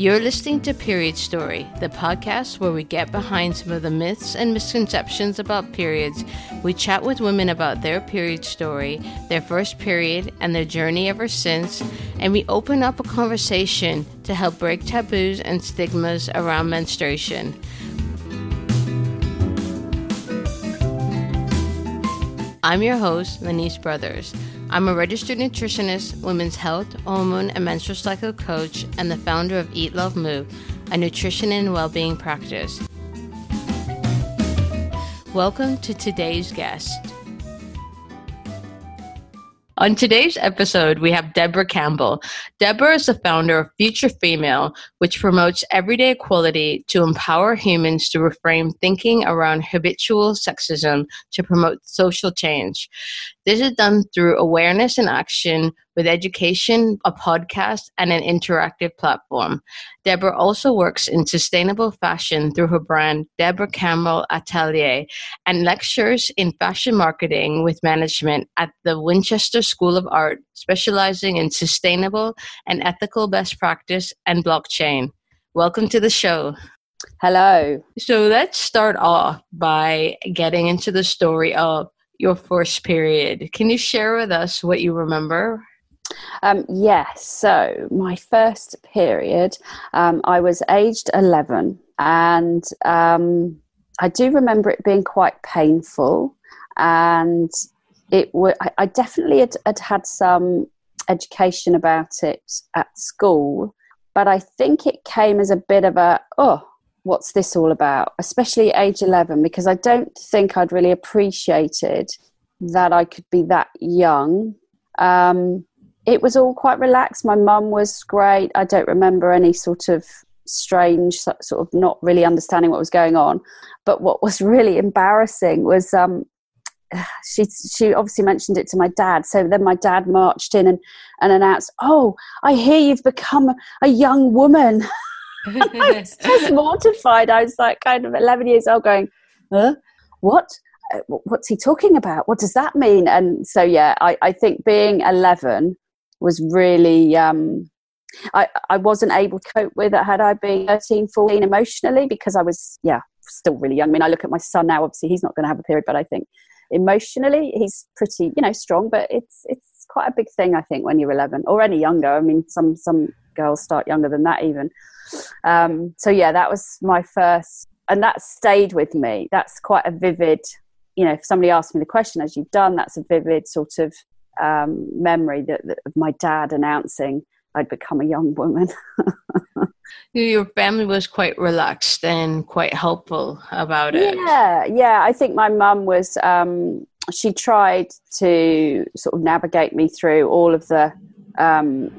You're listening to Period Story, the podcast where we get behind some of the myths and misconceptions about periods. We chat with women about their period story, their first period, and their journey ever since, and we open up a conversation to help break taboos and stigmas around menstruation. I'm your host, Lenise Brothers. I'm a registered nutritionist, women's health, hormone, and menstrual cycle coach, and the founder of Eat Love Move, a nutrition and well-being practice. Welcome to today's guest. On today's episode, we have Deborah Campbell. Deborah is the founder of Future Female, which promotes everyday equality to empower humans to reframe thinking around habitual sexism to promote social change. This is done through awareness and action with education, a podcast, and an interactive platform. Deborah also works in sustainable fashion through her brand, Deborah Campbell Atelier, and lectures in fashion marketing with management at the Winchester School of Art, specializing in sustainable and ethical best practice and blockchain. Welcome to the show. Hello. So let's start off by getting into the story of your first period. Can you share with us what you remember? Um, yes. So my first period, um, I was aged 11 and um, I do remember it being quite painful and it I definitely had, had had some education about it at school, but I think it came as a bit of a, oh, what's this all about, especially at age 11, because I don't think I'd really appreciated that I could be that young. Um, it was all quite relaxed. My mum was great. I don't remember any sort of strange, sort of not really understanding what was going on. But what was really embarrassing was um, she she obviously mentioned it to my dad. So then my dad marched in and, and announced, "Oh, I hear you've become a young woman." I was just mortified. I was like kind of 11 years old going, huh? What? Uh, what's he talking about? What does that mean? And so, yeah, I, I think being 11 was really, um, I, I wasn't able to cope with it had I been 13, 14 emotionally because I was, yeah, still really young. I mean, I look at my son now, obviously he's not going to have a period, but I think emotionally he's pretty, you know, strong, but it's, it's quite a big thing, I think, when you're 11 or any younger. I mean, some, some girls start younger than that even. Um, so yeah, that was my first, and that stayed with me. That's quite a vivid, you know, if somebody asked me the question as you've done, that's a vivid sort of um, memory that, that, of my dad announcing I'd become a young woman. Your family was quite relaxed and quite helpful about it. Yeah, yeah. I think my mum was. Um, she tried to sort of navigate me through all of the, um,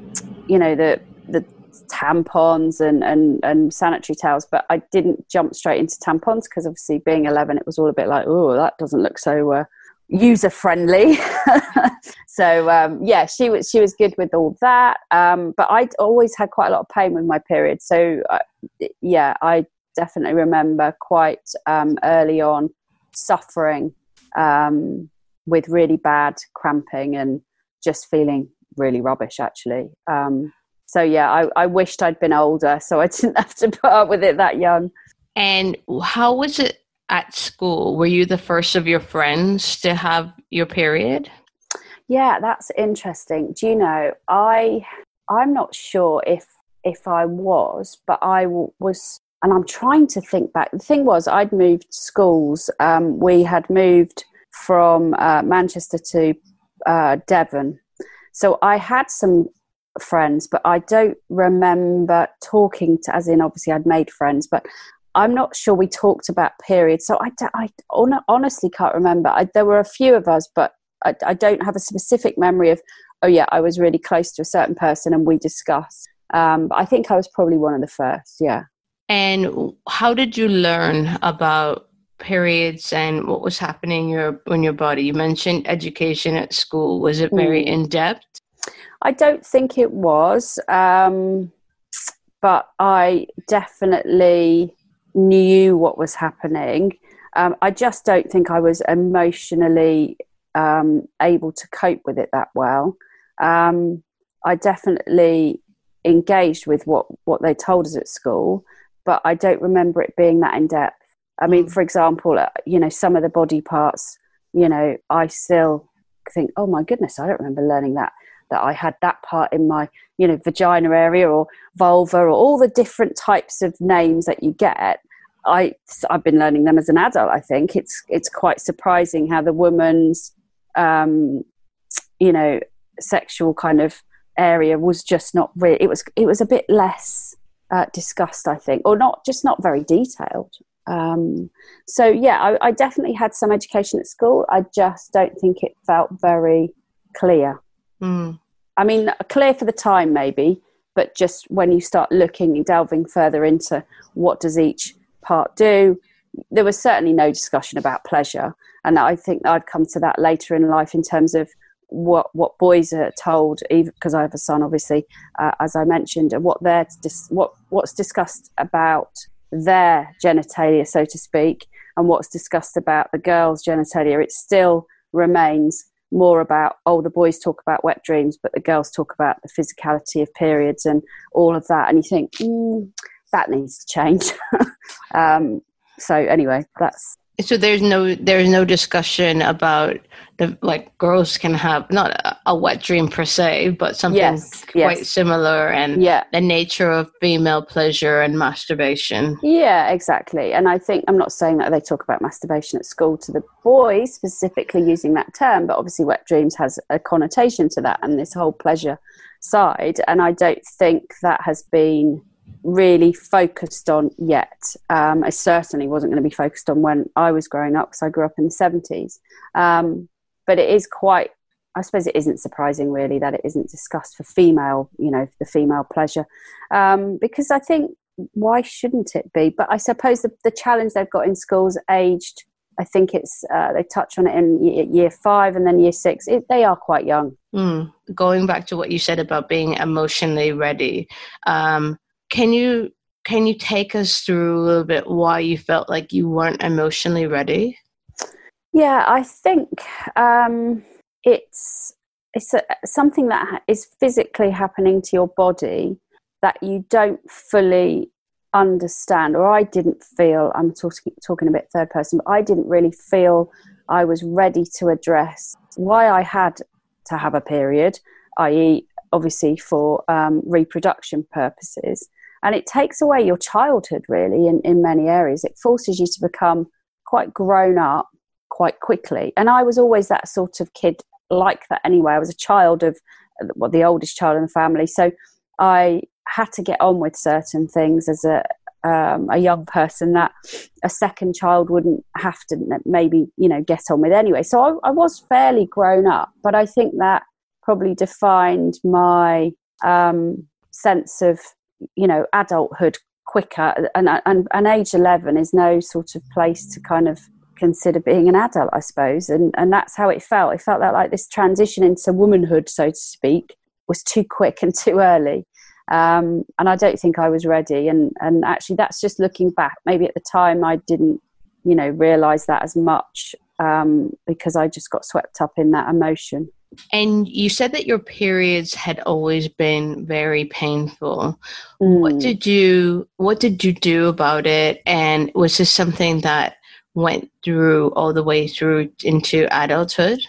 you know, the the tampons and, and, and sanitary towels, but I didn't jump straight into tampons because obviously being 11, it was all a bit like, oh, that doesn't look so uh, user friendly. so um, yeah, she was she was good with all that. Um, but I always had quite a lot of pain with my period. So uh, yeah, I definitely remember quite um, early on suffering um, with really bad cramping and just feeling really rubbish actually. Um, so yeah, I, I wished I'd been older so I didn't have to put up with it that young. And how was it at school? Were you the first of your friends to have your period? Yeah, that's interesting. Do you know, I I'm not sure if if I was, but I was and I'm trying to think back. The thing was, I'd moved schools. Um, we had moved from uh, Manchester to uh, Devon, so I had some friends, but I don't remember talking to, as in, obviously, I'd made friends, but I'm not sure we talked about periods. So I, I honestly can't remember. I, there were a few of us, but I, I, don't have a specific memory of, oh, yeah, I was really close to a certain person and we discussed. Um, but I think I was probably one of the first, yeah. And how did you learn about periods and what was happening in your in your body? You mentioned education at school. Was it very mm. in depth? I don't think it was, um, but I definitely knew what was happening. Um, I just don't think I was emotionally um, able to cope with it that well. Um, I definitely engaged with what what they told us at school, but I don't remember it being that in depth. I mean, mm. for example, uh, you know, some of the body parts, you know, I still think, oh my goodness, I don't remember learning that that I had that part in my, you know, vagina area or vulva or all the different types of names that you get. I I've been learning them as an adult. I think it's it's quite surprising how the woman's, um, you know, sexual kind of area was just not really. It was it was a bit less uh, discussed, I think, or not just not very detailed. Um, so yeah, I, I, definitely had some education at school. I just don't think it felt very clear. Mm. I mean, clear for the time maybe, but just when you start looking and delving further into what does each part do, there was certainly no discussion about pleasure. And I think I'd come to that later in life in terms of what what boys are told, because I have a son, obviously, uh, as I mentioned, and what they're dis- what what's discussed about their genitalia, so to speak, and what's discussed about the girls' genitalia. It still remains more about oh the boys talk about wet dreams but the girls talk about the physicality of periods and all of that. And you think mm, that needs to change. Um, so anyway that's so there's no there's no discussion about the like girls can have not a, a wet dream per se but something yes, quite yes. similar and yeah. the nature of female pleasure and masturbation yeah exactly and i think i'm not saying that they talk about masturbation at school to the boys specifically using that term but obviously wet dreams has a connotation to that and this whole pleasure side and i don't think that has been really focused on yet. Um, I certainly wasn't going to be focused on when I was growing up because I grew up in the 70s. Um, but it is quite, I suppose it isn't surprising really that it isn't discussed for female, you know, the female pleasure. Um, because I think, why shouldn't it be? But I suppose the, the challenge they've got in schools aged, I think it's, uh, they touch on it in year five and then year six. It, they are quite young. Mm. Going back to what you said about being emotionally ready, um, can you can you take us through a little bit why you felt like you weren't emotionally ready? Yeah, I think um, it's it's a, something that is physically happening to your body that you don't fully understand, or I didn't feel. I'm talking talking a bit third person, but I didn't really feel I was ready to address why I had to have a period, i.e., obviously for um, reproduction purposes and it takes away your childhood really in, in many areas. It forces you to become quite grown up quite quickly. And i was always that sort of kid like that anyway. I was a child of well, the oldest child in the family. So i had to get on with certain things as a um, a young person that a second child wouldn't have to maybe you know get on with anyway. So I, I was fairly grown up but i think that probably defined my um, sense of you know adulthood quicker and, and, and age 11 is no sort of place to kind of consider being an adult i suppose. And and that's how it felt. It felt that like this transition into womanhood so to speak was too quick and too early. Um, and i don't think i was ready. And and actually that's just looking back. Maybe at the time i didn't you know realize that as much um, because i just got swept up in that emotion and you said that your periods had always been very painful. Mm. What did you what did you do about it and was this something that went through all the way through into adulthood?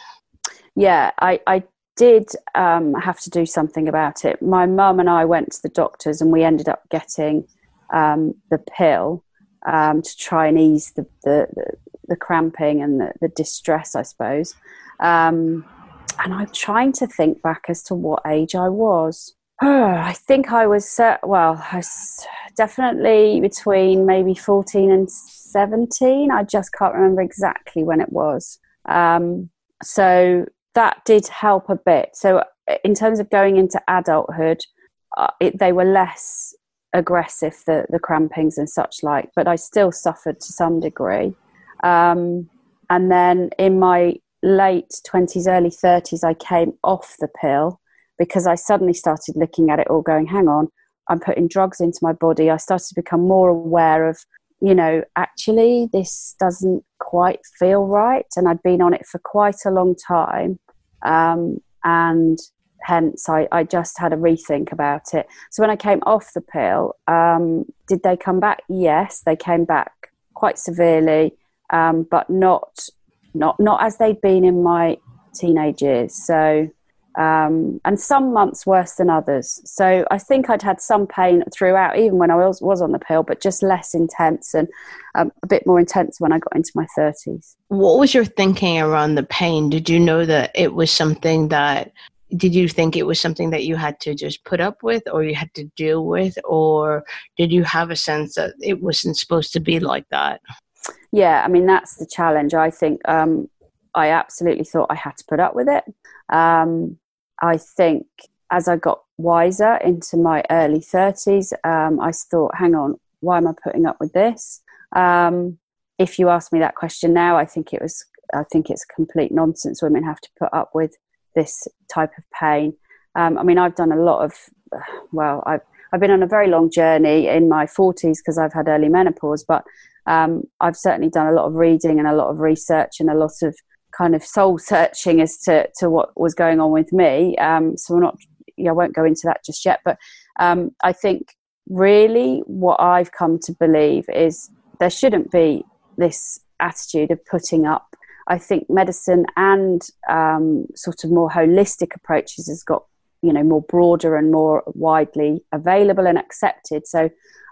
Yeah, I, I did um, have to do something about it. My mum and I went to the doctors and we ended up getting um, the pill um, to try and ease the, the, the cramping and the, the distress, I suppose. Um, and I'm trying to think back as to what age I was. Oh, I think I was, uh, well, I was definitely between maybe 14 and 17. I just can't remember exactly when it was. Um, so that did help a bit. So, uh, in terms of going into adulthood, uh, it, they were less aggressive, the, the crampings and such like, but I still suffered to some degree. Um, and then in my late 20s, early 30s, I came off the pill because I suddenly started looking at it all going, hang on, I'm putting drugs into my body. I started to become more aware of, you know, actually, this doesn't quite feel right. And I'd been on it for quite a long time. Um, and hence I, I just had a rethink about it. So when I came off the pill, um, did they come back? Yes, they came back quite severely, um, but not not not as they'd been in my teenage years. So um, and some months worse than others. So I think I'd had some pain throughout, even when I was, was on the pill, but just less intense and um, a bit more intense when I got into my 30s. What was your thinking around the pain? Did you know that it was something that, did you think it was something that you had to just put up with or you had to deal with? Or did you have a sense that it wasn't supposed to be like that? Yeah, I mean, that's the challenge. I think um, I absolutely thought I had to put up with it. Um, I think as I got wiser into my early 30s, um, I thought, hang on, why am I putting up with this? Um, if you ask me that question now, I think it was, I think it's complete nonsense. Women have to put up with this type of pain. Um, I mean, I've done a lot of, well, I've, I've been on a very long journey in my 40s because I've had early menopause, but um, I've certainly done a lot of reading and a lot of research and a lot of kind of soul searching as to, to what was going on with me. Um, so we're not, I won't go into that just yet. But um, I think really what I've come to believe is there shouldn't be this attitude of putting up. I think medicine and um, sort of more holistic approaches has got you know more broader and more widely available and accepted. So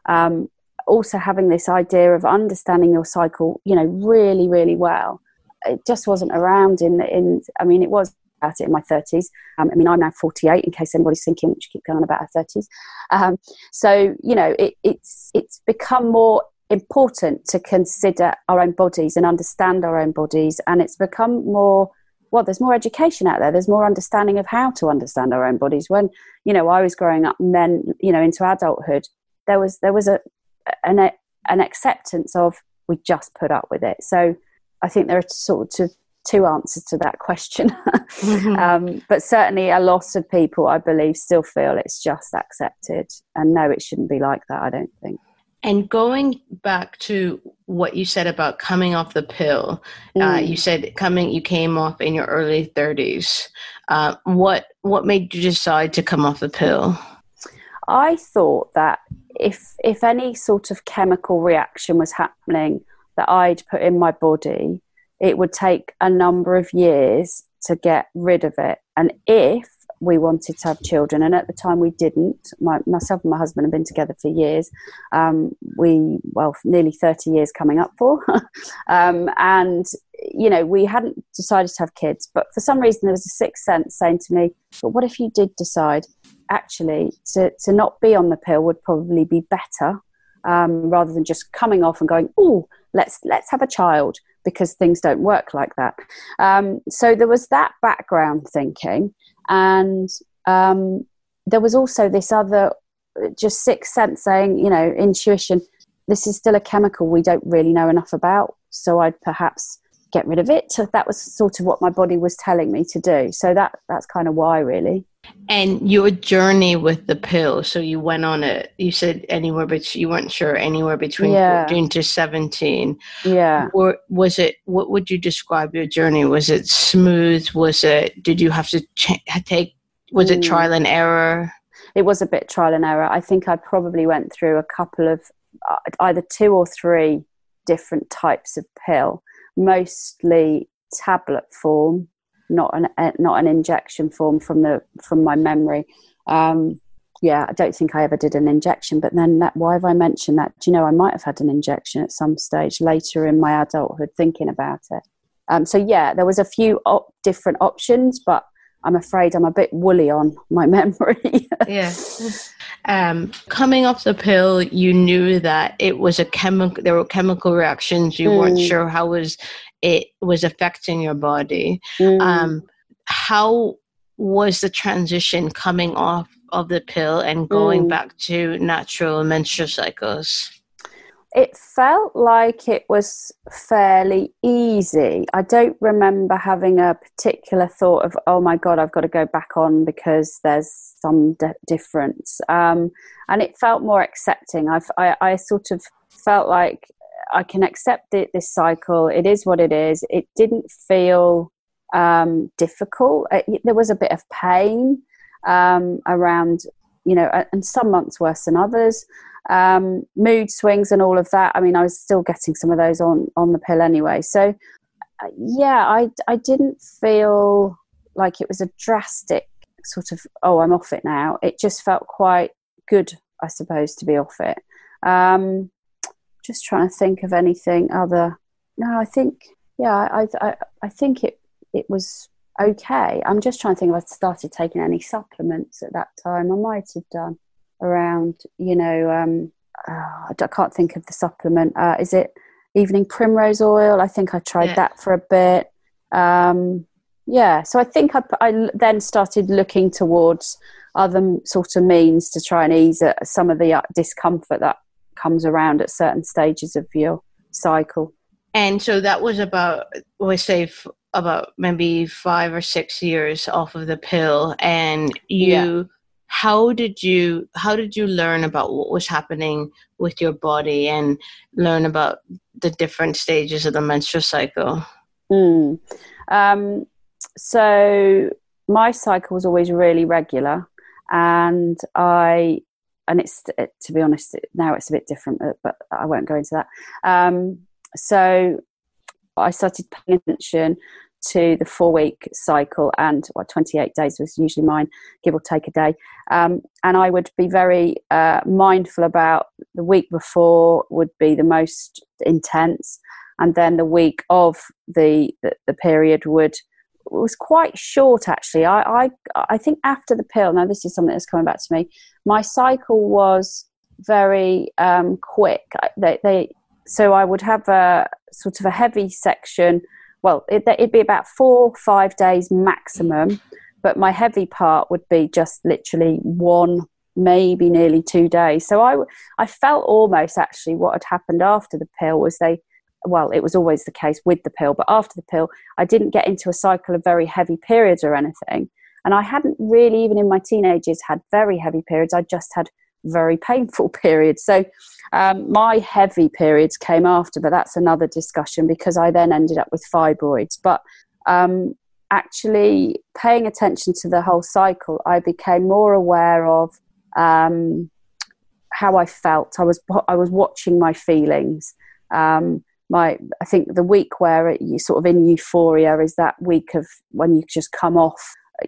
um, also having this idea of understanding your cycle, you know, really really well it just wasn't around in in. I mean, it was about it in my 30s. Um, I mean, I'm now 48. In case anybody's thinking, which keep going on about our 30s. Um, so you know, it, it's it's become more important to consider our own bodies and understand our own bodies, and it's become more. Well, there's more education out there. There's more understanding of how to understand our own bodies. When you know I was growing up, and then you know into adulthood, there was there was a an an acceptance of we just put up with it. So I think there are sort of two answers to that question. mm-hmm. um, but certainly, a lot of people, I believe, still feel it's just accepted. And no, it shouldn't be like that, I don't think. And going back to what you said about coming off the pill, uh, mm. uh, you said coming, you came off in your early 30s. Uh, what what made you decide to come off the pill? I thought that if if any sort of chemical reaction was happening that I'd put in my body, it would take a number of years to get rid of it. And if we wanted to have children, and at the time we didn't, my, myself and my husband have been together for years. Um, we, well, nearly 30 years coming up for. um, and, you know, we hadn't decided to have kids, but for some reason there was a sixth sense saying to me, but what if you did decide? Actually, to, to not be on the pill would probably be better um, rather than just coming off and going, oh, let's let's have a child because things don't work like that. Um, so there was that background thinking, and um, there was also this other just sixth sense saying, you know, intuition. This is still a chemical we don't really know enough about, so I'd perhaps get rid of it. That was sort of what my body was telling me to do. So that that's kind of why, really. And your journey with the pill, so you went on it, you said anywhere, but you weren't sure, anywhere between yeah. 14 to 17. Yeah. Or was it, what would you describe your journey? Was it smooth? Was it, did you have to ch- take, was mm. it trial and error? It was a bit trial and error. I think I probably went through a couple of, uh, either two or three different types of pill, mostly tablet form not an uh, not an injection form from the from my memory. Um, yeah, I don't think I ever did an injection. But then, that, why have I mentioned that? Do you know, I might have had an injection at some stage later in my adulthood, thinking about it. Um, so yeah, there was a few op- different options, but I'm afraid I'm a bit woolly on my memory. yeah. Um, coming off the pill, you knew that it was a chemical. There were chemical reactions. You mm. weren't sure how was it was affecting your body. Mm. Um, how was the transition coming off of the pill and going mm. back to natural menstrual cycles? It felt like it was fairly easy. I don't remember having a particular thought of, oh my God, I've got to go back on because there's some d- difference. Um, and it felt more accepting. I've, I, I sort of felt like I can accept it, this cycle. It is what it is. It didn't feel um, difficult. It, there was a bit of pain, um, around, you know, and some months worse than others. Um, mood swings and all of that. I mean, I was still getting some of those on on the pill anyway. So, uh, yeah, I I didn't feel like it was a drastic sort of oh I'm off it now. It just felt quite good, I suppose, to be off it. Um, just trying to think of anything other. No, I think yeah, I I, I think it it was okay. I'm just trying to think if I started taking any supplements at that time. I might have done around, you know, um, uh, I can't think of the supplement. Uh, is it evening primrose oil? I think I tried yeah. that for a bit. Um, yeah, so I think I, I, then started looking towards other sort of means to try and ease some of the uh, discomfort that comes around at certain stages of your cycle. And so that was about, we say, f- about maybe five or six years off of the pill. And you, yeah. How did you, how did you learn about what was happening with your body and learn about the different stages of the menstrual cycle? Mm. Um, so my cycle was always really regular, and I and it's to be honest now it's a bit different, but I won't go into that. Um, so I started paying attention to the four week cycle and well, 28 days was usually mine give or take a day um, and i would be very uh, mindful about the week before would be the most intense and then the week of the the, the period would was quite short actually. I, I I think after the pill. Now this is something that's coming back to me. My cycle was very um, quick. They, they so I would have a sort of a heavy section. Well, it, it'd be about four five days maximum, but my heavy part would be just literally one maybe nearly two days. So I, I felt almost actually what had happened after the pill was they well, it was always the case with the pill, but after the pill, I didn't get into a cycle of very heavy periods or anything. And I hadn't really, even in my teenagers, had very heavy periods. I just had very painful periods. So um, my heavy periods came after, but that's another discussion because I then ended up with fibroids. But um, actually, paying attention to the whole cycle, I became more aware of um, how I felt. I was I was watching my feelings. Um, my I think the week where you sort of in euphoria is that week of when you just come off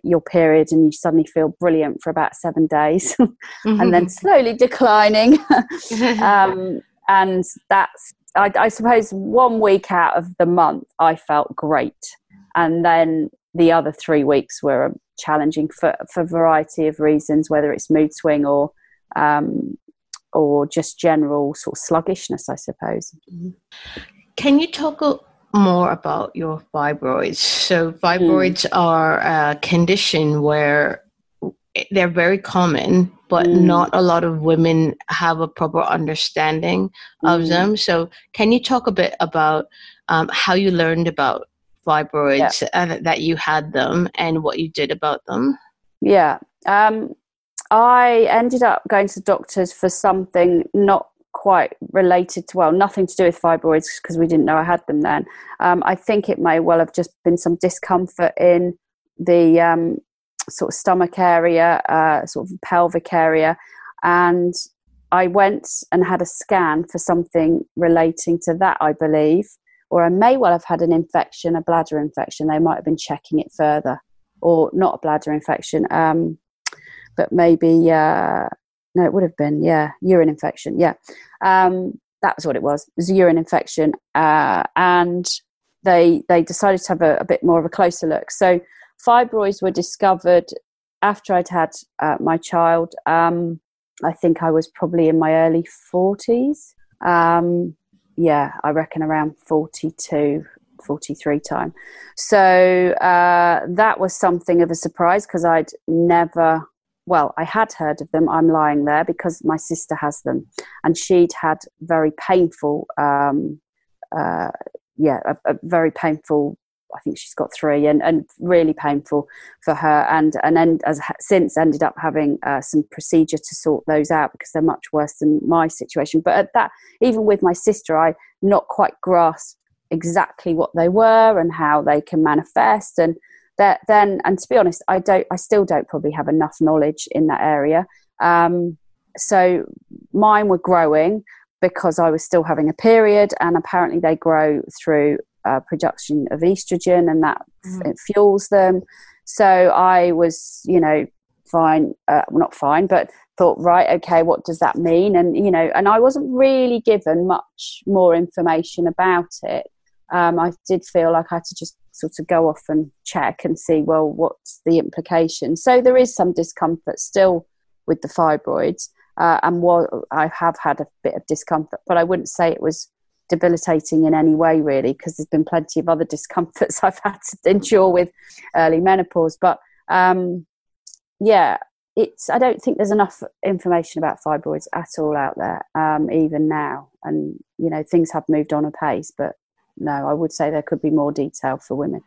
your period and you suddenly feel brilliant for about seven days mm-hmm. and then slowly declining um, and that's I, I, suppose one week out of the month I felt great and then the other three weeks were challenging for, for a variety of reasons whether it's mood swing or um, or just general sort of sluggishness, I suppose. Mm-hmm. Can you talk more about your fibroids? So, fibroids mm. are a condition where they're very common, but mm. not a lot of women have a proper understanding of mm. them. So, can you talk a bit about um, how you learned about fibroids yeah. and that you had them and what you did about them? Yeah. Um, I ended up going to doctors for something not quite related to, well, nothing to do with fibroids because we didn't know I had them then. Um, I think it may well have just been some discomfort in the um, sort of stomach area, uh, sort of pelvic area. And I went and had a scan for something relating to that, I believe. Or I may well have had an infection, a bladder infection. They might have been checking it further. Or not a bladder infection. Um, but maybe uh, no, it would have been yeah, urine infection. Yeah, um, that was what it was. It was a urine infection, uh, and they they decided to have a, a, bit more of a closer look. So fibroids were discovered after I'd had uh, my child. Um, I think I was probably in my early forties. Um, yeah, I reckon around 42, 43 time. So uh, that was something of a surprise because I'd never well, I had heard of them. I'm lying there because my sister has them, and she'd had very painful, um, uh, yeah, a, a, very painful. I think she's got three, and, and really painful for her, and and then as since ended up having uh, some procedure to sort those out because they're much worse than my situation. But at that, even with my sister, I not quite grasped exactly what they were and how they can manifest and that then and to be honest i don't i still don't probably have enough knowledge in that area. Um, so mine were growing because i was still having a period and apparently they grow through uh, production of estrogen and that mm. f- fuels them. So i was you know fine uh, well, not fine but thought right okay what does that mean? And you know and i wasn't really given much more information about it um, i did feel like i had to just sort of go off and check and see well what's the implication? So there is some discomfort still with the fibroids uh, and what i have had a bit of discomfort but i wouldn't say it was debilitating in any way really because there's been plenty of other discomforts i've had to endure with early menopause. But um, yeah it's i don't think there's enough information about fibroids at all out there um, even now. And you know things have moved on a pace but no, I would say there could be more detail for women.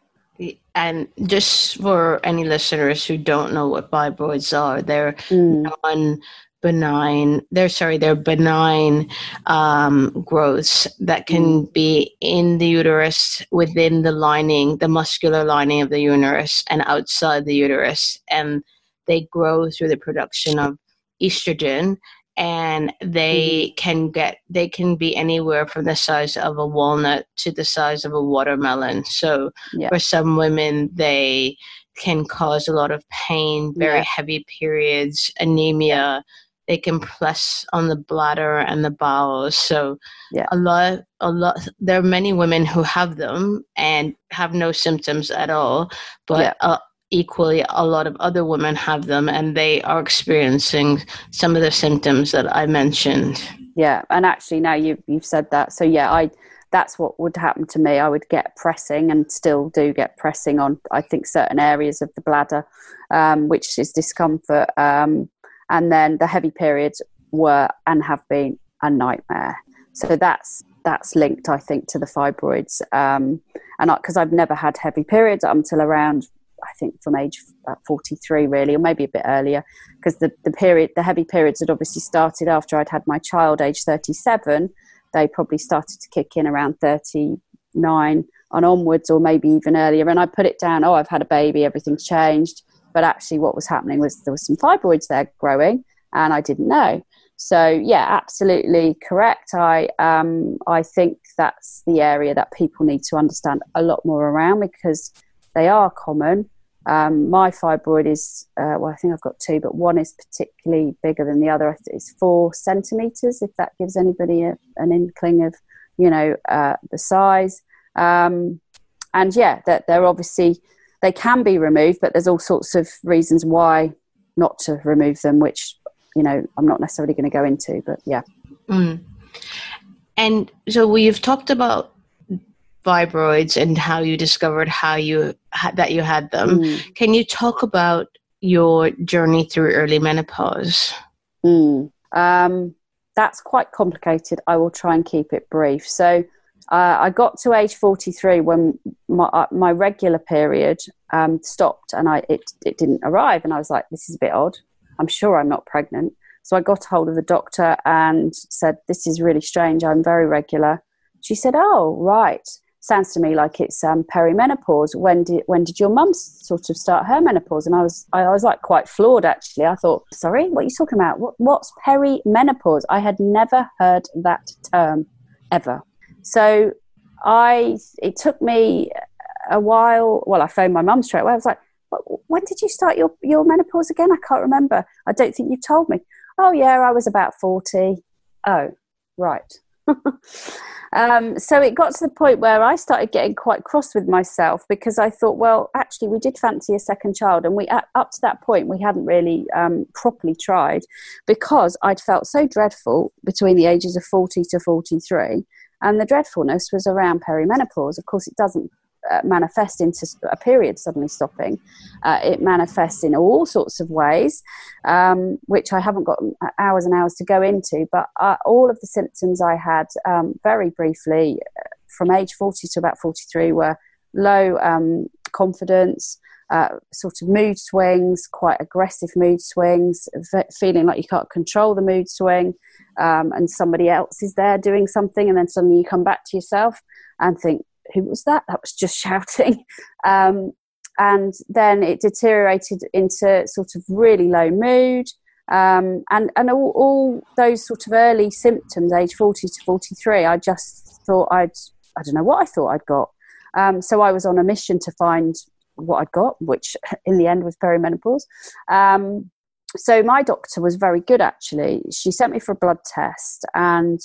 And just for any listeners who don't know what fibroids are, they're mm. non benign they're sorry they're benign um, growths that can mm. be in the uterus within the lining the muscular lining of the uterus and outside the uterus and they grow through the production of estrogen and they mm-hmm. can get they can be anywhere from the size of a walnut to the size of a watermelon so yeah. for some women they can cause a lot of pain very yeah. heavy periods anemia they can press on the bladder and the bowels so yeah. a lot a lot there are many women who have them and have no symptoms at all but yeah. uh, equally a lot of other women have them and they are experiencing some of the symptoms that I mentioned. Yeah, and actually now you you've said that. So yeah, I that's what would happen to me. I would get pressing and still do get pressing on I think certain areas of the bladder, um, which is discomfort. Um, and then the heavy periods were and have been a nightmare. So that's that's linked, I think, to the fibroids. Um, and because I've never had heavy periods until around I think from age 43 really, or maybe a bit earlier, because the, the period, the heavy periods had obviously started after I'd had my child, age 37. They probably started to kick in around 39 on onwards, or maybe even earlier. And I put it down, oh, I've had a baby, everything's changed. But actually, what was happening was there was some fibroids there growing, and I didn't know. So yeah, absolutely correct. I um, I think that's the area that people need to understand a lot more around because they are common. Um, my fibroid is, uh, well, I think I've got two, but one is particularly bigger than the other. It's four centimeters, if that gives anybody a, an inkling of, you know, uh, the size. Um, and yeah, that they're obviously, they can be removed, but there's all sorts of reasons why not to remove them, which, you know, I'm not necessarily going to go into, but yeah. Mm. And so we've talked about fibroids and how you discovered how you that you had them. Mm. Can you talk about your journey through early menopause? Mm. Um, that's quite complicated. I will try and keep it brief. So, uh, I got to age 43 when my, uh, my regular period um, stopped and I, it, it didn't arrive. And I was like, this is a bit odd. I'm sure I'm not pregnant. So I got hold of the doctor and said, This is really strange. I'm very regular. She said, Oh, right sounds to me like it's um, perimenopause. When did when did your mum sort of start her menopause? And I was I, was like quite floored actually. I thought, sorry, what are you talking about? What, what's perimenopause? I had never heard that term ever. So I it took me a while. Well, I phoned my mum straight away. I was like, when did you start your your menopause again? I can't remember. I don't think you told me. Oh yeah, I was about forty. Oh, right. Um, so it got to the point where I started getting quite cross with myself because I thought, well, actually, we did fancy a second child, and we up to that point we hadn't really um, properly tried because I'd felt so dreadful between the ages of forty to forty-three, and the dreadfulness was around perimenopause. Of course, it doesn't manifest into a period suddenly stopping. Uh, it manifests in all sorts of ways, um, which I haven't got hours and hours to go into. But uh, all of the symptoms I had, um, very briefly, uh, from age 40 to about 43, were low um, confidence. Uh, sort of mood swings, quite aggressive mood swings, feeling like you can't control the mood swing, um, and somebody else is there doing something, and then suddenly you come back to yourself and think, who was that? That was just shouting. Um, and then it deteriorated into sort of really low mood. Um, and and all, all, those sort of early symptoms, age 40 to 43, I just thought I'd, I don't know what I thought I'd got. Um, so I was on a mission to find what I'd got, which in the end was perimenopause. Um, so my doctor was very good actually. She sent me for a blood test and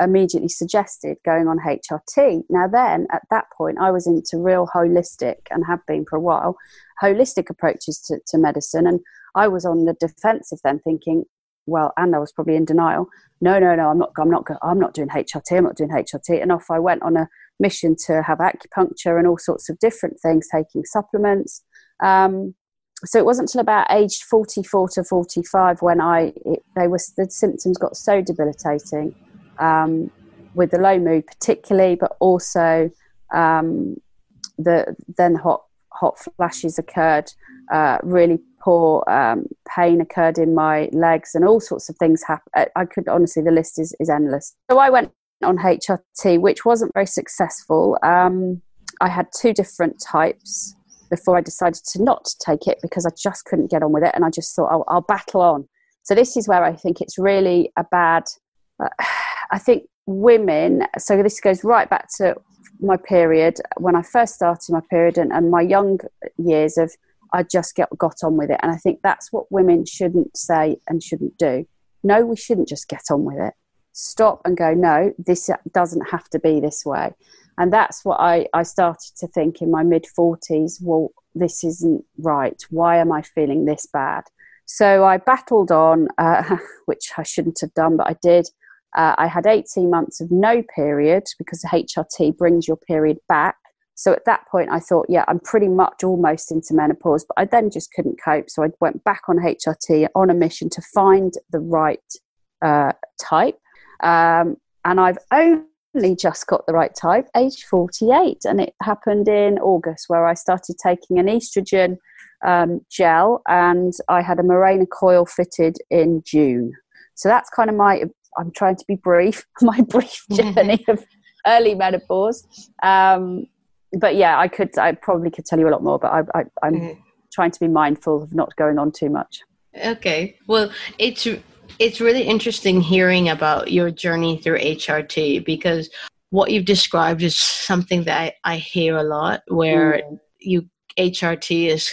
immediately suggested going on HRT. Now, then at that point, I was into real holistic and have been for a while holistic approaches to, to medicine. And I was on the defensive then, thinking, well, and I was probably in denial. No, no, no, I'm not. I'm not. I'm not doing HRT. I'm not doing HRT. And off I went on a mission to have acupuncture and all sorts of different things, taking supplements. Um, so it wasn't until about age 44 to 45 when I it, they was the symptoms got so debilitating um, with the low mood particularly, but also um, the then hot hot flashes occurred, uh, really poor um, pain occurred in my legs, and all sorts of things happened. I could honestly, the list is, is endless. So I went on HRT, which wasn't very successful. Um, I had two different types before I decided to not take it because I just couldn't get on with it, and I just thought I'll, I'll battle on. So this is where I think it's really a bad. Uh, I think women. So this goes right back to my period when I first started my period and, and my young years of I just get got on with it. And I think that's what women shouldn't say and shouldn't do. No, we shouldn't just get on with it. Stop and go, no, this doesn't have to be this way. And that's what I, I started to think in my mid 40s. Well, this isn't right. Why am I feeling this bad? So I battled on, uh, which I shouldn't have done, but I did. Uh, I had 18 months of no period because HRT brings your period back. So at that point, I thought, yeah, I'm pretty much almost into menopause, but I then just couldn't cope. So I went back on HRT on a mission to find the right uh, type. Um, and I've only just got the right type, age 48. And it happened in August, where I started taking an estrogen um, gel and I had a Mirena coil fitted in June. So that's kind of my I'm trying to be brief, my brief journey of early menopause. Um, but yeah, I could, I probably could tell you a lot more, but I, am mm-hmm. trying to be mindful of not going on too much. Okay. Well, it's, it's really interesting hearing about your journey through HRT because what you've described is something that I, I hear a lot where mm. you HRT is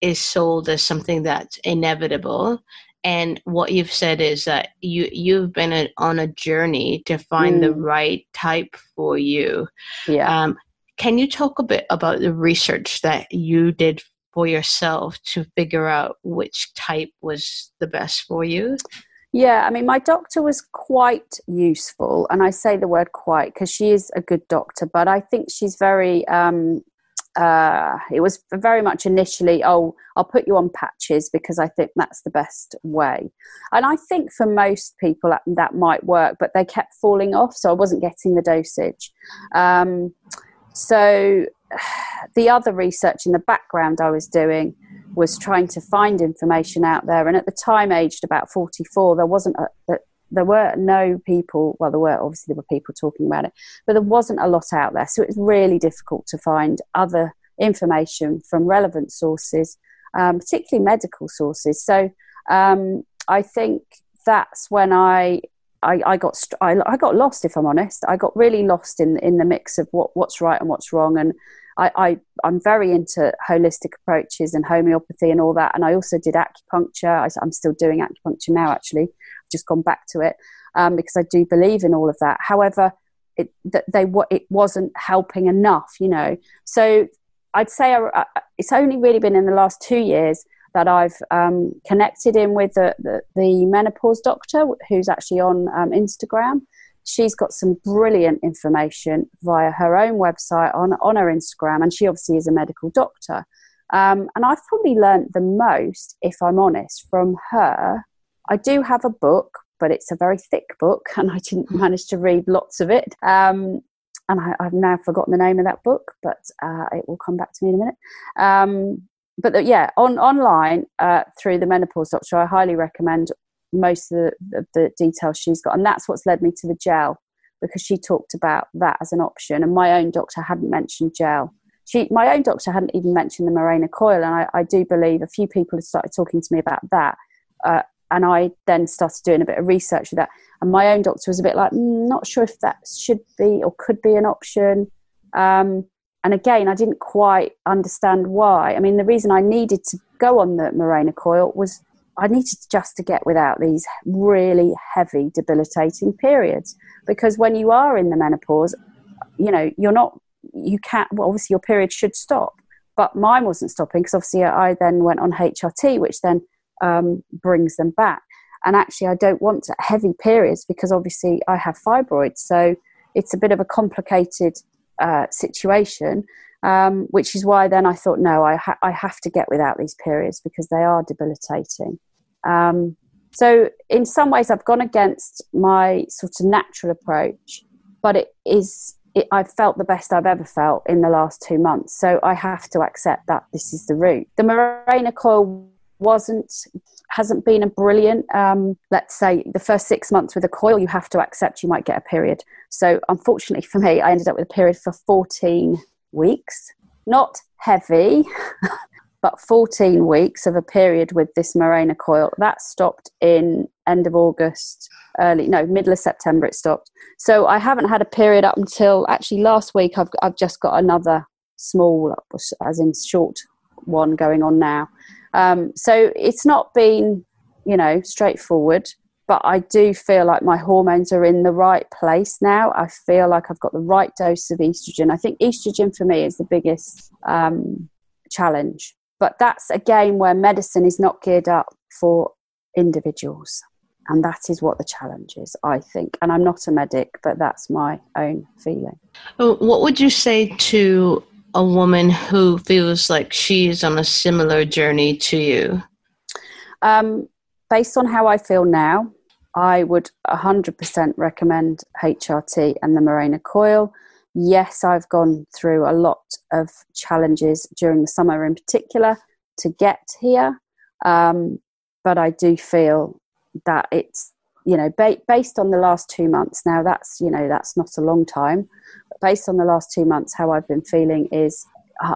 is sold as something that's inevitable and what you've said is that you you've been a, on a journey to find mm. the right type for you. Yeah. Um, can you talk a bit about the research that you did for yourself to figure out which type was the best for you? Yeah, I mean, my doctor was quite useful, and I say the word quite because she is a good doctor, but I think she's very um, uh, it was very much initially, oh, I'll put you on patches because I think that's the best way. And I think for most people that, that might work, but they kept falling off, so I wasn't getting the dosage. Um, so the other research in the background I was doing was trying to find information out there. And at the time, aged about 44, there wasn't a, there were no people well there were obviously there were people talking about it but there wasn't a lot out there so it was really difficult to find other information from relevant sources um, particularly medical sources so um, i think that's when i I, I got I, I, got lost if I'm honest. I got really lost in in the mix of what what's right and what's wrong. And I, I I'm very into holistic approaches and homeopathy and all that. And I also did acupuncture. I, I'm still doing acupuncture now. Actually, just gone back to it um, because I do believe in all of that. However, it that they what it wasn't helping enough, you know. So I'd say I, it's only really been in the last two years that I've um, connected in with the, the, the, menopause doctor who's actually on um, Instagram. She's got some brilliant information via her own website on, on her Instagram, and she obviously is a medical doctor. Um, and I've probably learned the most, if I'm honest, from her I do have a book, but it's a very thick book, and I didn't manage to read lots of it. Um, and I, have now forgotten the name of that book, but uh, it will come back to me in a minute. Um, but the, yeah, on online uh, through the menopause doctor, I highly recommend most of the, of the details she's got, and that's what's led me to the gel because she talked about that as an option, and my own doctor hadn't mentioned gel. she, my own doctor hadn't even mentioned the Mirena coil, and I, I do believe a few people have started talking to me about that. Uh, and I then started doing a bit of research with that. And my own doctor was a bit like, mm, not sure if that should be or could be an option. Um, and again, I didn't quite understand why. I mean, the reason I needed to go on the Mirena coil was I needed just to get without these really heavy, debilitating periods. Because when you are in the menopause, you know, you're not, you can't, well, obviously your period should stop. But mine wasn't stopping because obviously I then went on HRT, which then um, brings them back. And actually, I don't want heavy periods because obviously I have fibroids. So it's a bit of a complicated uh, situation, um, which is why then I thought, no, I, ha- I have to get without these periods because they are debilitating. Um, so, in some ways, I've gone against my sort of natural approach, but it is. It, I've felt the best I've ever felt in the last two months, so I have to accept that this is the route. The Mirena coil wasn't hasn't been a brilliant um, let's say the first six months with a coil you have to accept you might get a period. So unfortunately for me i ended up with a period for 14 weeks. Not heavy but 14 weeks of a period with this Mirena coil. That stopped in end of august early no middle of september it stopped. So i haven't had a period up until actually last week i've, I've just got another small as in short one going on now um, so it's not been, you know, straightforward, but I do feel like my hormones are in the right place now. I feel like I've got the right dose of estrogen. I think estrogen for me is the biggest um, challenge. But that's again where medicine is not geared up for individuals. And that is what the challenge is, I think. And I'm not a medic, but that's my own feeling. What would you say to a woman who feels like she's on a similar journey to you? Um, based on how I feel now, I would 100% recommend HRT and the Mirena coil. Yes, I've gone through a lot of challenges during the summer in particular to get here, um, but I do feel that it's you know ba- based on the last two months now that's you know that's not a long time based on the last two months, how I've been feeling is uh,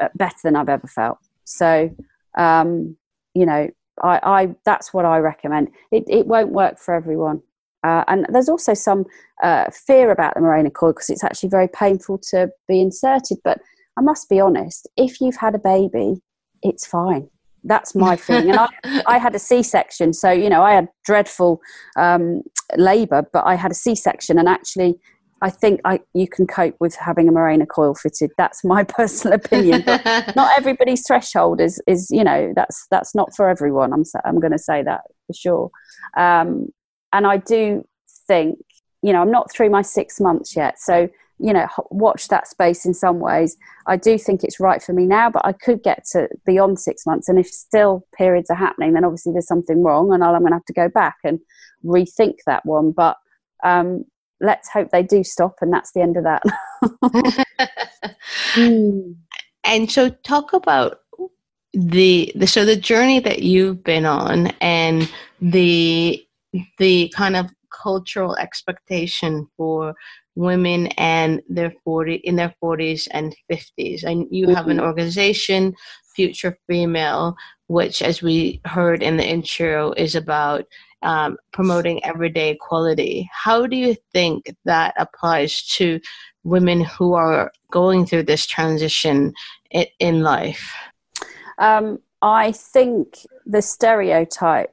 uh, better than I've ever felt. So, um, you know, I, I, that's what I recommend. It, it won't work for everyone. Uh, and there's also some uh, fear about the Mirena coil because it's actually very painful to be inserted. But I must be honest, if you've had a baby, it's fine. That's my feeling. And I, I had a C section. So, you know, I had dreadful um, labor, but I had a C section. And actually, I think I, you can cope with having a Mirena coil fitted. That's my personal opinion. not everybody's threshold is, is, you know, that's that's not for everyone. I'm I'm going to say that for sure. Um, and I do think, you know, I'm not through my six months yet, so you know, watch that space in some ways. I do think it's right for me now, but I could get to beyond six months, and if still periods are happening, then obviously there's something wrong, and I'm going to have to go back and rethink that one. But um, let's hope they do stop and that's the end of that mm. and so talk about the, the so the journey that you've been on and the the kind of cultural expectation for women and their 40 in their 40s and 50s and you mm-hmm. have an mm-hmm. organization future female which as we heard in the intro is about um, promoting everyday equality. How do you think that applies to women who are going through this transition in, in life? Um, I think the stereotype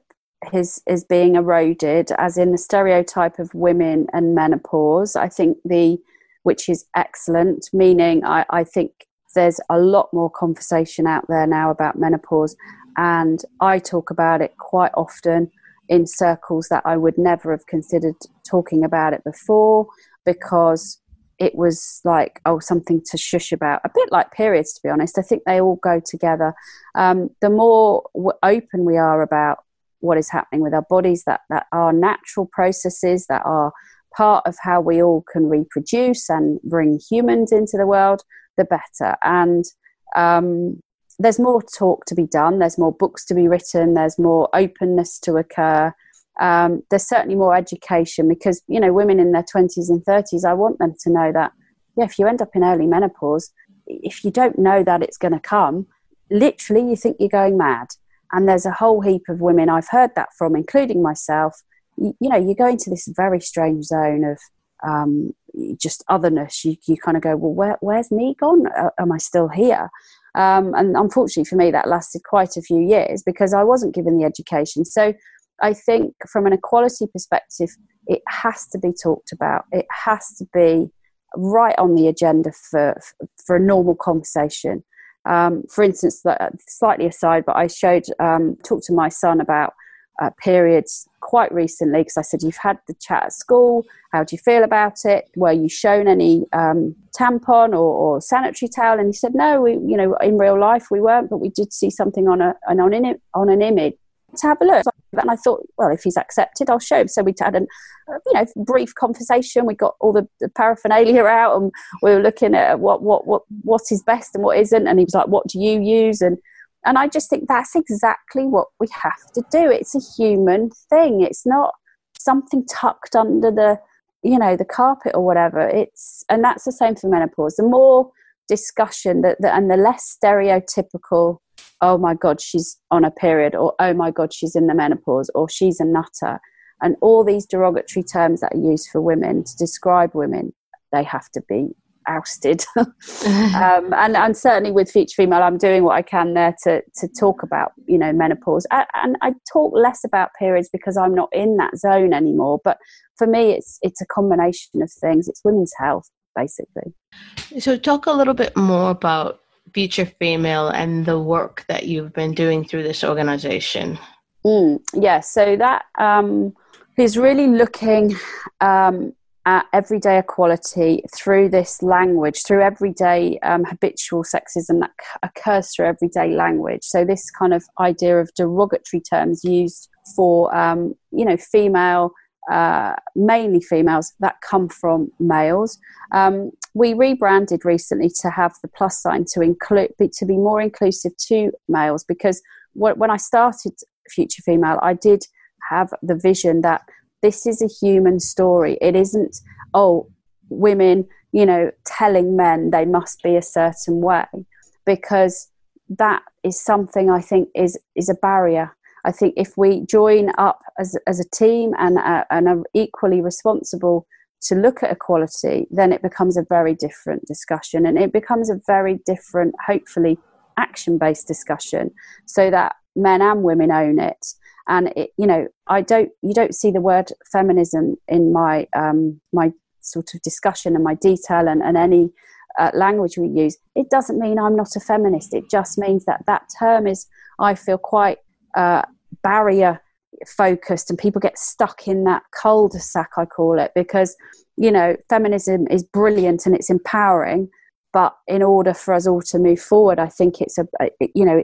is is being eroded, as in the stereotype of women and menopause. I think the which is excellent, meaning I, I think there's a lot more conversation out there now about menopause, and I talk about it quite often in circles that I would never have considered talking about it before because it was like oh something to shush about. A bit like periods to be honest. I think they all go together. Um, the more open we are about what is happening with our bodies that that are natural processes that are part of how we all can reproduce and bring humans into the world the better. And um, there's more talk to be done. There's more books to be written. There's more openness to occur. Um, there's certainly more education because you know women in their 20s and 30s. I want them to know that yeah, if you end up in early menopause, if you don't know that it's going to come, literally you think you're going mad. And there's a whole heap of women I've heard that from, including myself. You, you know, you go into this very strange zone of um, just otherness. You, you kind of go, well, where, where's me gone? Uh, am I still here? Um, and unfortunately for me, that lasted quite a few years because I wasn't given the education. So I think from an equality perspective, it has to be talked about. It has to be right on the agenda for for a normal conversation. Um, for instance, slightly aside, but I showed um, talked to my son about uh, periods quite recently because I said you've had the chat at school. How do you feel about it? Were you shown any um, tampon or, or, sanitary towel? And he said no. We, you know, in real life we weren't, but we did see something on a on an, on an image to have a look. And I thought, well, if he's accepted, I'll show him. So we had a you know brief conversation. We got all the, the, paraphernalia out, and we were looking at what what what what is best and what isn't. And he was like, "What do you use?" and and I just think that's exactly what we have to do. It's a human thing. It's not something tucked under the you know the carpet or whatever. It's and that's the same for menopause. The more discussion that, and the less stereotypical oh my god she's on a period or oh my god she's in the menopause or she's a nutter and all these derogatory terms that are used for women to describe women they have to be ousted. Um, and, and certainly with future female i'm doing what i can there to, to talk about you know menopause. I, and i talk less about periods because i'm not in that zone anymore but for me it's it's a combination of things. It's women's health basically. So talk a little bit more about future female and the work that you've been doing through this organization. Mm, yeah so that um, is really looking um, at everyday equality through this language, through everyday um, habitual sexism that c- occurs through everyday language. So this kind of idea of derogatory terms used for, um, you know, female, uh, mainly females that come from males. Um, we rebranded recently to have the plus sign to include to be more inclusive to males because when I started Future Female, I did have the vision that this is a human story. It isn't, oh, women, you know, telling men they must be a certain way, because that is something I think is is a barrier. I think if we join up as as a team and uh, and are equally responsible to look at equality, then it becomes a very different discussion, and it becomes a very different, hopefully, action based discussion, so that men and women own it and it, you know i don't you don't see the word feminism in my um, my sort of discussion and my detail and, and any uh, language we use. It doesn't mean i'm not a feminist. It just means that that term is i feel quite uh, barrier focused and people get stuck in that cul-de-sac i call it because you know feminism is brilliant and it's empowering but in order for us all to move forward i think it's a you know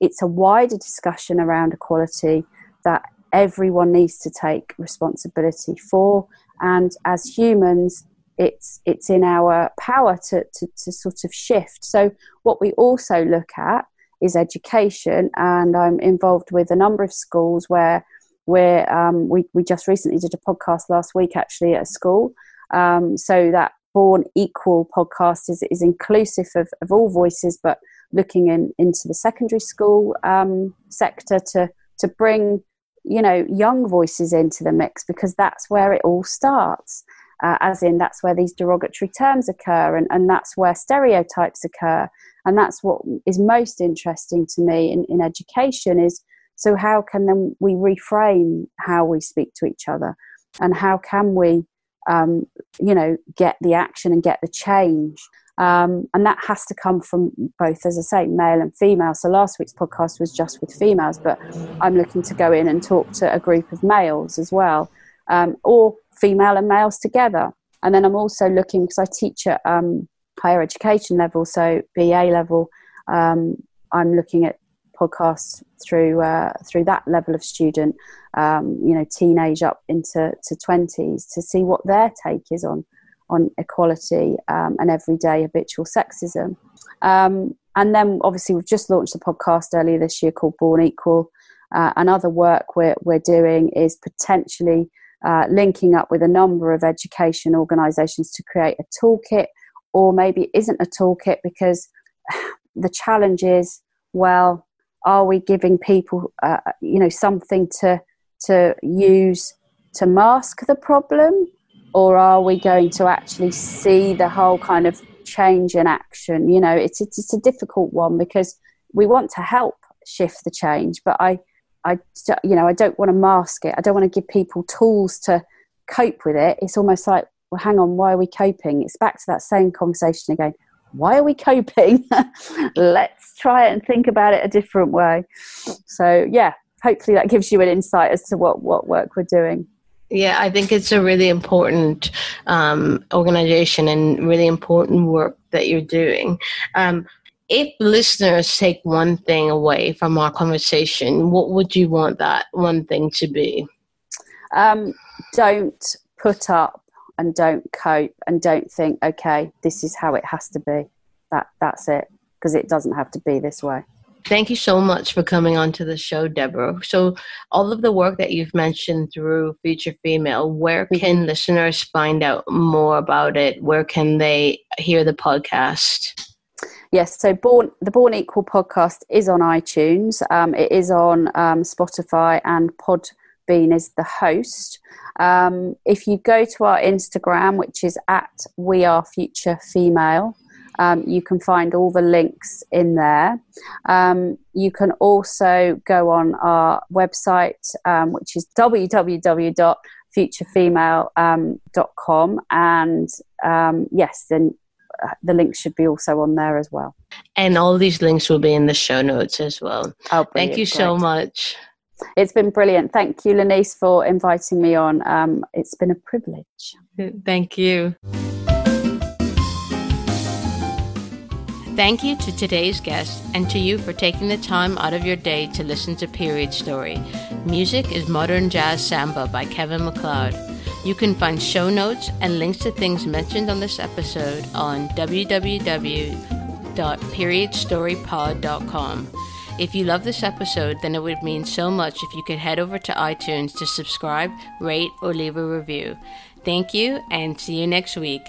it's a wider discussion around equality that everyone needs to take responsibility for. And as humans, it's it's in our power to, to, to sort of shift. So what we also look at is education, and I'm involved with a number of schools where where um, we we just recently did a podcast last week actually at a school. Um, so that Born Equal podcast is is inclusive of, of all voices, but looking in into the secondary school um, sector to to bring you know young voices into the mix because that's where it all starts. Uh, as in that's where these derogatory terms occur and, and that's where stereotypes occur. And that's what is most interesting to me in, in education is so how can then we reframe how we speak to each other? And how can we um, you know get the action and get the change um, and that has to come from both, as I say, male and female. So last week's podcast was just with females, but I'm looking to go in and talk to a group of males as well, um, or female and males together. And then I'm also looking because I teach at um, higher education level, so BA level. Um, I'm looking at podcasts through uh, through that level of student, um, you know, teenage up into to twenties, to see what their take is on on equality um, and everyday habitual sexism. Um, and then obviously we've just launched a podcast earlier this year called Born Equal. Uh, and other work we're, we're doing is potentially uh, linking up with a number of education organisations to create a toolkit or maybe it isn't a toolkit because the challenge is well are we giving people uh, you know something to to use to mask the problem or are we going to actually see the whole kind of change in action? You know it's it's, it's a difficult one because we want to help shift the change but i i you know i don't want to mask it. I don't want to give people tools to cope with it. It's almost like well hang on why are we coping? It's back to that same conversation again. Why are we coping? Let's try it and think about it a different way. So yeah hopefully that gives you an insight as to what what work we're doing yeah, I think it's a really important um, organization and really important work that you're doing. Um, if listeners take one thing away from our conversation, what would you want that one thing to be? Um, don't put up and don't cope and don't think, okay, this is how it has to be. That that's it, because it doesn't have to be this way. Thank you so much for coming on to the show, Deborah. So, all of the work that you've mentioned through Future Female, where mm-hmm. can mm-hmm. listeners find out more about it? Where can they hear the podcast? Yes, so Born the Born Equal podcast is on iTunes. Um, it is on um, Spotify and Podbean is the host. Um, if you go to our Instagram, which is at We Are Future Female, um, you can find all the links in there. Um, you can also go on our website, um, which is www.futurefemale.com. Um, and um, yes, then uh, the links should be also on there as well. And all these links will be in the show notes as well. Oh, Thank you so much. It's been brilliant. Thank you, Lenice, for inviting me on. Um, it's been a privilege. Thank you. Thank you to today's guest and to you for taking the time out of your day to listen to Period Story. Music is Modern Jazz Samba by Kevin MacLeod. You can find show notes and links to things mentioned on this episode on www.periodstorypod.com. If you love this episode, then it would mean so much if you could head over to iTunes to subscribe, rate, or leave a review. Thank you, and see you next week.